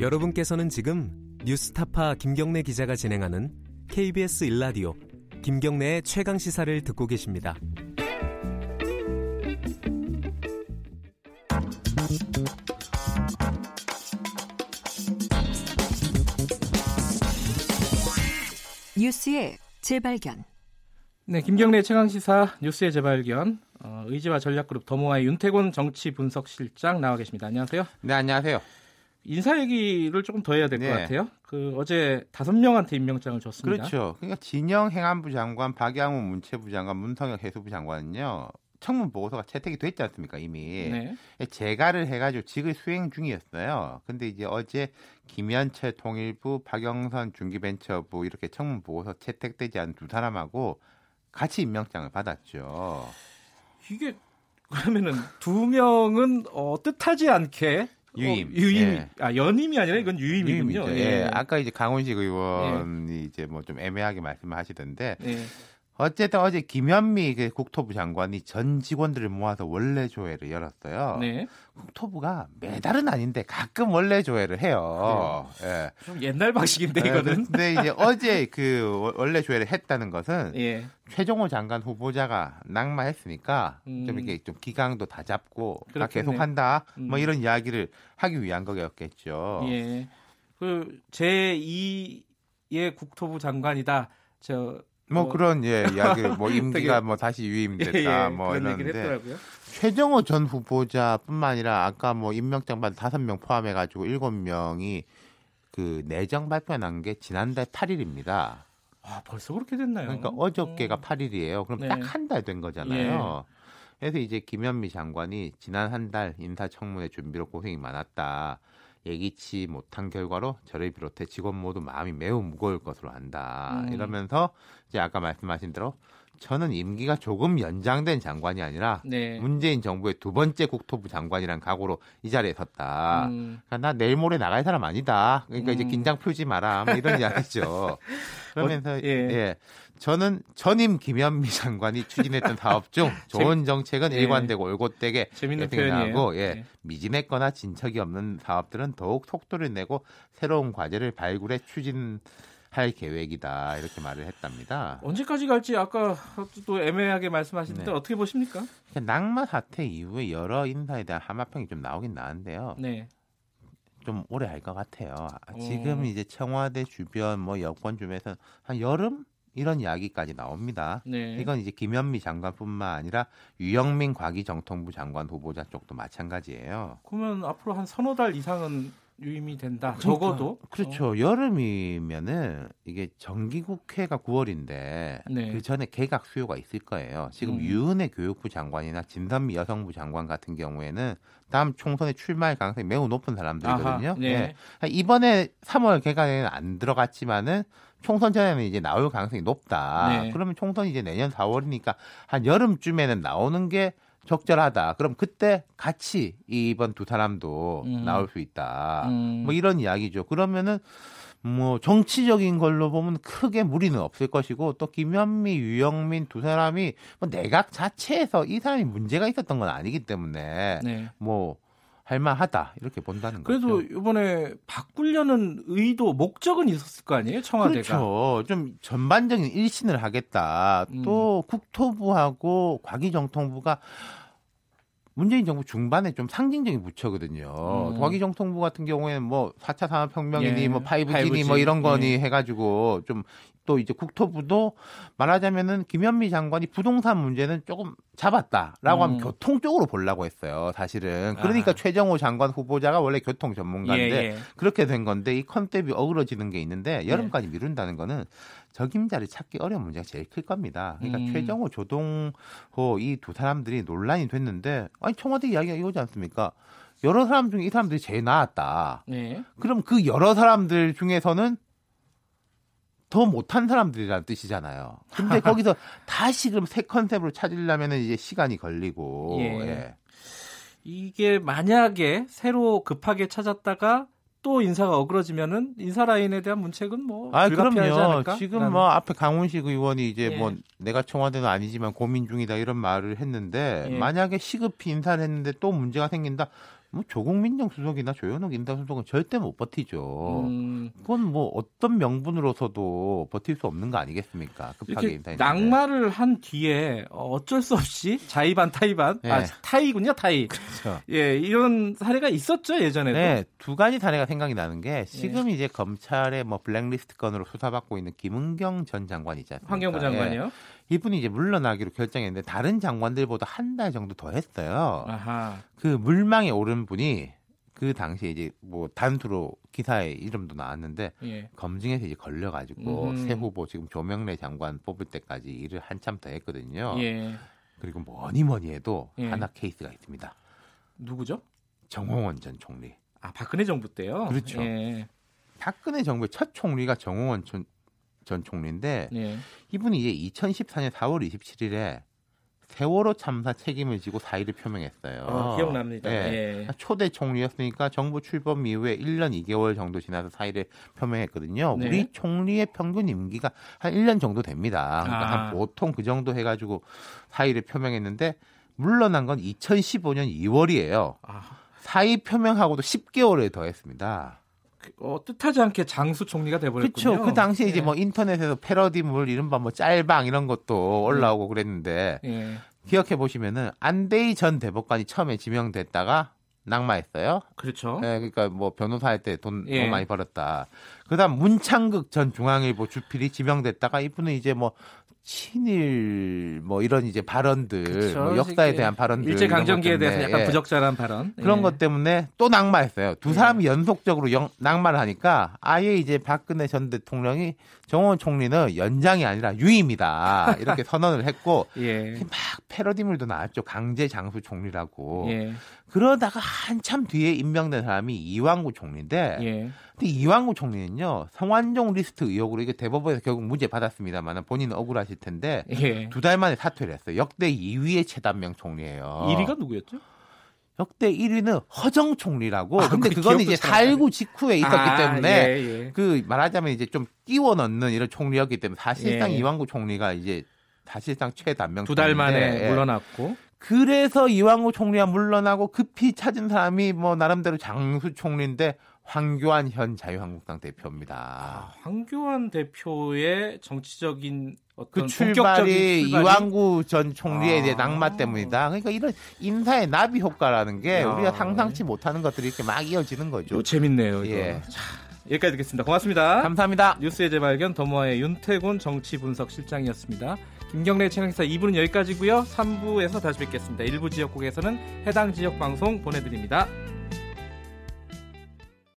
여러분께서는 지금 뉴스타파 김경래 기자가 진행하는 KBS 일라디오 김경래의 최강 시사를 듣고 계십니다. 뉴스의 재발견. 네, 김경래 최강 시사 뉴스의 재발견. 어, 의지와 전략그룹 더모아의 윤태곤 정치 분석실장 나와 계십니다. 안녕하세요. 네, 안녕하세요. 인사 얘기를 조금 더 해야 될것 네. 같아요. 그 어제 다섯 명한테 임명장을 줬습니다. 그렇죠. 그러니까 진영 행안부 장관, 박양호 문체부 장관, 문성혁 해수부 장관은요. 청문 보고서가 채택이 됐지 않습니까 이미 네. 재가를 해가지고 직을 수행 중이었어요. 근데 이제 어제 김현철 통일부, 박영선 중기벤처부 이렇게 청문 보고서 채택되지 않은 두 사람하고 같이 임명장을 받았죠. 이게 그러면은 두 명은 어, 뜻하지 않게 유임. 어, 유임 예. 아 연임이 아니라 이건 유임이군요. 유임이죠. 예. 아까 이제 강훈식 의원이 이제 뭐 좀 애매하게 말씀을 하시던데 예. 어쨌든 어제 김현미 그 국토부 장관이 전 직원들을 모아서 원래 조회를 열었어요. 네. 국토부가 매달은 아닌데 가끔 원래 조회를 해요. 예. 좀 옛날 방식인데 예, 이거는. 근데 이제 어제 그 원래 조회를 했다는 것은 예. 최종호 장관 후보자가 낙마했으니까 음. 좀 이렇게 좀 기강도 다 잡고 다 그렇겠네요. 계속 한다. 뭐 음. 이런 이야기를 하기 위한 거였겠죠. 예. 그 제2의 국토부 장관이다. 저 뭐 어. 그런 예 이야기 뭐 임기가 되게- 뭐 다시 유임됐다 예, 예, 뭐 했더라고요. 최정호 전 후보자뿐만 아니라 아까 뭐 임명장 받은 다섯 명 포함해 가지고 일곱 명이 그 내정 발표 난 게 지난달 8일입니다. 아, 벌써 그렇게 됐나요? 그러니까 어저께가 음. 8일이에요. 그럼 네. 딱한 달 된 거잖아요. 그래서 이제 김현미 장관이 지난 한 달 인사청문회 준비로 고생이 많았다. 예기치 못한 결과로 저를 비롯해 직원 모두 마음이 매우 무거울 것으로 안다. 음. 이러면서 이제 아까 말씀하신 대로 저는 임기가 조금 연장된 장관이 아니라 네. 문재인 정부의 두 번째 국토부 장관이란 각오로 이 자리에 섰다. 음. 그러니까 나 내일 모레 나갈 사람 아니다. 그러니까 이제 음. 긴장 풀지 마라. 뭐 이런 이야기죠. 그러면서 어, 예. 예. 저는 전임 김현미 장관이 추진했던 사업 중 좋은 정책은 예. 일관되고 올곧되게 재밌는 표현이에요. 예. 네. 미진했거나 진척이 없는 사업들은 더욱 속도를 내고 새로운 과제를 발굴해 추진 할 계획이다. 이렇게 말을 했답니다. 언제까지 갈지 아까 또 애매하게 말씀하시는데 네. 어떻게 보십니까? 낙마 사태 이후에 여러 인사에 대한 함합평이 좀 나오긴 나는데요. 네. 좀 오래 할 것 같아요. 아, 어. 지금 이제 청와대 주변 뭐 여권 주변에서 한 여름 이런 이야기까지 나옵니다. 네. 이건 이제 김현미 장관뿐만 아니라 유영민 과기정통부 장관 후보자 쪽도 마찬가지예요. 그러면 앞으로 한 서너 달 이상은 유임이 된다. 그러니까, 적어도. 그렇죠. 여름이면은 이게 정기국회가 9월인데 네. 그 전에 개각 수요가 있을 거예요. 지금 음. 유은혜 교육부 장관이나 진선미 여성부 장관 같은 경우에는 다음 총선에 출마할 가능성이 매우 높은 사람들이거든요. 아하, 네. 예. 이번에 3월 개각에는 안 들어갔지만은 총선 전에는 이제 나올 가능성이 높다. 네. 그러면 총선이 이제 내년 4월이니까 한 여름쯤에는 나오는 게 적절하다. 그럼 그때 같이 이번 두 사람도 음. 나올 수 있다. 음. 뭐 이런 이야기죠. 그러면은 뭐 정치적인 걸로 보면 크게 무리는 없을 것이고 또 김현미, 유영민 두 사람이 뭐 내각 자체에서 이 사람이 문제가 있었던 건 아니기 때문에 네. 뭐 할만하다 이렇게 본다는 그래도 거죠. 이번에 바꾸려는 의도, 목적은 있었을 거 아니에요? 청와대가. 그렇죠. 좀 전반적인 일신을 하겠다. 음. 또 국토부하고 과기정통부가 문재인 정부 중반에 좀 상징적인 부처거든요. 음. 과기정통부 같은 경우에는 뭐 4차 산업혁명이니 예, 뭐 5G니 5G, 뭐 이런 거니 예. 해가지고 좀 또 이제 국토부도 말하자면은 김현미 장관이 부동산 문제는 조금 잡았다라고 하면 음. 교통 쪽으로 보려고 했어요. 사실은. 그러니까 아. 최정호 장관 후보자가 원래 교통 전문가인데 예, 예. 그렇게 된 건데 이 컨셉이 어그러지는 게 있는데 여름까지 미룬다는 거는 적임자를 찾기 어려운 문제가 제일 클 겁니다. 그러니까 음. 최정호, 조동호 이 두 사람들이 논란이 됐는데 아니 청와대 이야기가 이거지 않습니까? 여러 사람 중에 이 사람들이 제일 나았다. 네. 그럼 그 여러 사람들 중에서는 더 못한 사람들이라는 뜻이잖아요. 근데 거기서 다시 그럼 새 컨셉으로 찾으려면 이제 시간이 걸리고. 예. 예. 이게 만약에 새로 급하게 찾았다가 또 인사가 어그러지면은 인사 라인에 대한 문책은 뭐 아, 그럼요. 지금 라는- 뭐 앞에 강훈식 의원이 이제 예. 뭐 내가 청와대는 아니지만 고민 중이다 이런 말을 했는데 예. 만약에 시급히 인사를 했는데 또 문제가 생긴다. 뭐 조국민 정 수석이나 조현옥 인당 수석은 절대 못 버티죠. 음, 그건 뭐 어떤 명분으로서도 버틸 수 없는 거 아니겠습니까? 급하게 인사했는데. 낙마를 한 뒤에 어쩔 수 없이 자의반 타의반 아 예. 타의군요 타의 그렇죠. 예 이런 사례가 있었죠 예전에도 네, 두 가지 사례가 생각이 나는 게 지금 이제 검찰의 뭐 블랙리스트 건으로 수사받고 있는 김은경 전 장관 않습니까? 환경부 장관이요 예. 이분이 이제 물러나기로 결정했는데 다른 장관들보다 한 달 정도 더 했어요. 아하 그 물망에 오른 분이 그 당시에 이제 뭐 단수로 기사에 이름도 나왔는데 예 검증에서 이제 걸려가지고 음. 새 후보 지금 조명래 장관 뽑을 때까지 일을 한참 더 했거든요. 예. 그리고 뭐니 뭐니 해도 예. 하나 케이스가 있습니다. 누구죠? 정홍원 전 총리. 아 박근혜 정부 때요. 그렇죠. 예. 박근혜 정부의 첫 총리가 정홍원 전, 전 총리인데 예. 이분이 이제 2014년 4월 27일에 세월호 참사 책임을 지고 사의를 표명했어요. 어, 기억납니다. 예. 예. 초대 총리였으니까 정부 출범 이후에 1년 2개월 정도 지나서 사의를 표명했거든요. 네. 우리 총리의 평균 임기가 한 1년 정도 됩니다. 그러니까 아. 한 보통 그 정도 해가지고 사의를 표명했는데 물러난 건 2015년 2월이에요. 아, 사의 표명하고도 10개월을 더했습니다. 그, 어, 뜻하지 않게 장수 총리가 돼버렸군요. 그렇죠. 그 당시에 이제 예. 뭐 인터넷에서 패러디물 이른바 뭐 짤방 이런 것도 올라오고 그랬는데 예. 기억해 보시면은 안대희 전 대법관이 처음에 지명됐다가 낙마했어요. 그렇죠. 예, 그러니까 뭐 변호사 할 때돈 예. 많이 벌었다. 그다음 문창극 전 중앙일보 주필이 지명됐다가 이분은 이제 뭐 친일 뭐 이런 이제 발언들 그렇죠. 뭐 역사에 대한 발언들 일제 강점기에 대해서 약간 예. 부적절한 발언 그런 예. 것 때문에 또 낙마했어요. 두 사람이 연속적으로 영- 낙마를 하니까 아예 이제 박근혜 전 대통령이 정원 총리는 연장이 아니라 유임이다 이렇게 선언을 했고 예. 막 패러디물도 나왔죠. 강제 장수 총리라고. 예. 그러다가 한참 뒤에 임명된 사람이 이왕구 총리인데 예. 근데 이왕구 총리는요 성완종 리스트 의혹으로 이게 대법원에서 결국 무죄 받았습니다만 본인은 억울하실 텐데 예. 두달 만에 사퇴를 했어요. 역대 2위의 최단명 총리예요. 1위가 누구였죠? 역대 1위는 허정 총리라고. 아, 근데 그 그건 이제. 4.19 직후에 있었기 아, 때문에 예, 예. 그 말하자면 이제 좀 끼워 넣는 이런 총리였기 때문에 사실상 예. 이왕구 총리가 이제 사실상 최단명 두 달 만에 예. 물러났고 그래서 이왕구 총리가 물러나고 급히 찾은 사람이 뭐 나름대로 장수 총리인데 황교안 현 자유한국당 대표입니다. 아, 황교안 대표의 정치적인 그 출발이 출발이 이왕구 전 총리에 대해 아. 낙마 때문이다. 그러니까 이런 인사의 나비 효과라는 게 야. 우리가 상상치 못하는 것들이 이렇게 막 이어지는 거죠. 요 재밌네요. 이거. 예. 자, 여기까지 듣겠습니다. 고맙습니다. 감사합니다. 뉴스의 재발견 더모아의 윤태곤 정치 분석 실장이었습니다. 김경래 채널기사 2부는 여기까지고요. 3부에서 다시 뵙겠습니다. 일부 지역국에서는 해당 지역 방송 보내드립니다.